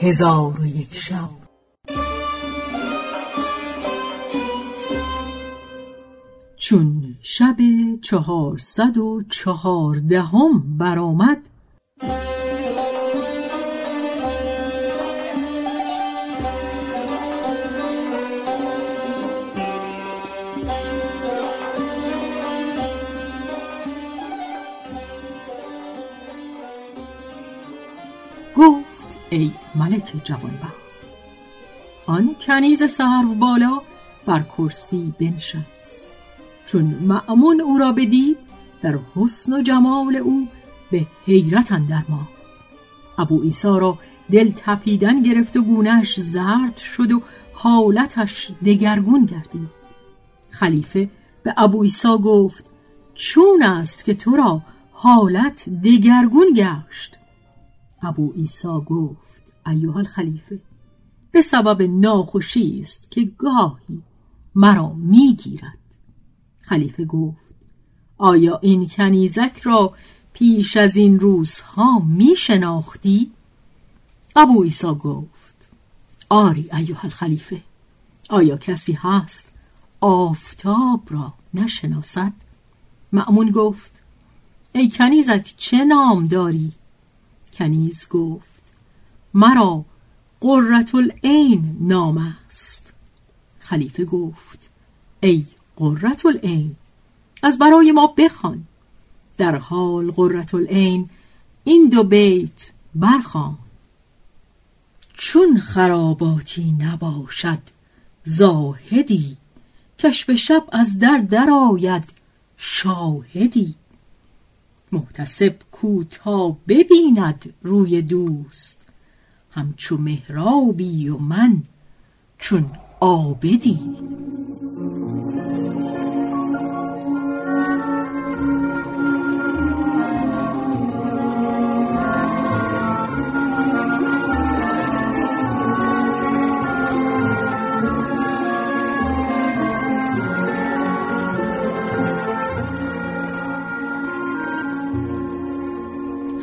هزار و یک شب. چون شب چهارصد و چهاردهم برآمد ای ملک جوانبخت. آن کنیز سرو بالا بر کرسی بنشست. چون معمون او را بدید در حسن و جمال او به حیرت اندر ما ابو ایسا را دل تپیدن گرفت و گونهش زرد شد و حالتش دگرگون گردید. خلیفه به ابو ایسا گفت چون است که تو را حالت دگرگون گشت. ابو ایسا گفت ایها الخلیفه به سبب ناخوشی است که گاهی مرا می‌گیرد خلیفه گفت آیا این کنیزک را پیش از این روزها می شناختی؟ ابو ایسا گفت آری ایها الخلیفه آیا کسی هست آفتاب را نشناسد؟ معمون گفت ای کنیزک چه نام داری؟ کنیز گفت مرا قررت العین نام است. خلیفه گفت ای قررت العین از برای ما بخوان. در حال قررت العین این دو بیت برخوان. چون خراباتی نباشد زاهدی کش به شب از در درآید شاهدی. محتسب کوتا ببیند روی دوست همچو مهرابی و من چون آبدی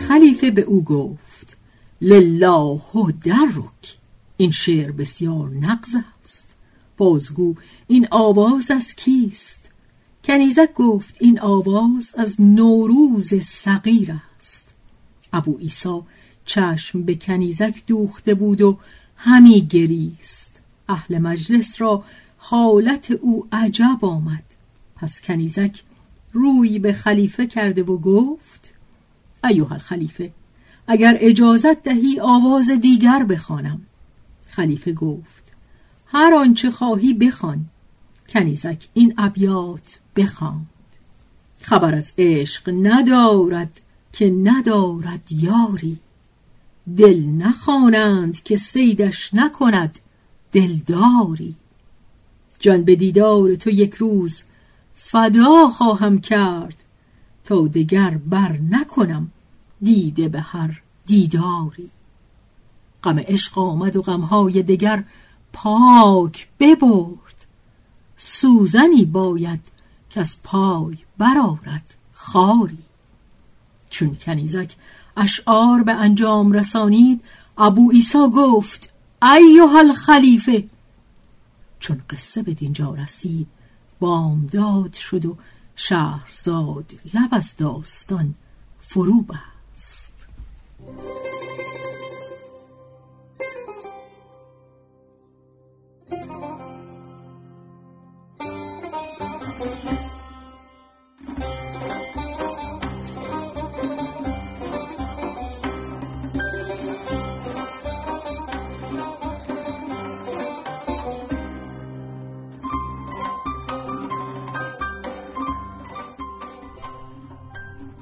خلیفه به او گفت لله درک. این شعر بسیار نقض است. بازگو این آواز از کیست؟ کنیزک گفت این آواز از نوروز صغیر است. ابو ایسا چشم به کنیزک دوخته بود و همی گریست. اهل مجلس را حالت او عجب آمد. پس کنیزک روی به خلیفه کرده و گفت ایوه الخلیفه اگر اجازت دهی آواز دیگر بخوانم. خلیفه گفت هر آنچه خواهی بخوان. کنیزک این ابیات بخواند. خبر از عشق ندارد که ندارد یاری. دل نخوانند که سیدش نکند دلداری. جان به دیدار تو یک روز فدا خواهم کرد تا دگر بر نکنم. دیده به هر دیداری. غم عشق آمد و غمهای دگر پاک ببرد. سوزنی باید که از پای برارد خاری. چون کنیزک اشعار به انجام رسانید ابو ایسا گفت ایها الخلیفه. چون قصه به دینجا رسید بامداد شد و شهرزاد لب از داستان فرو بست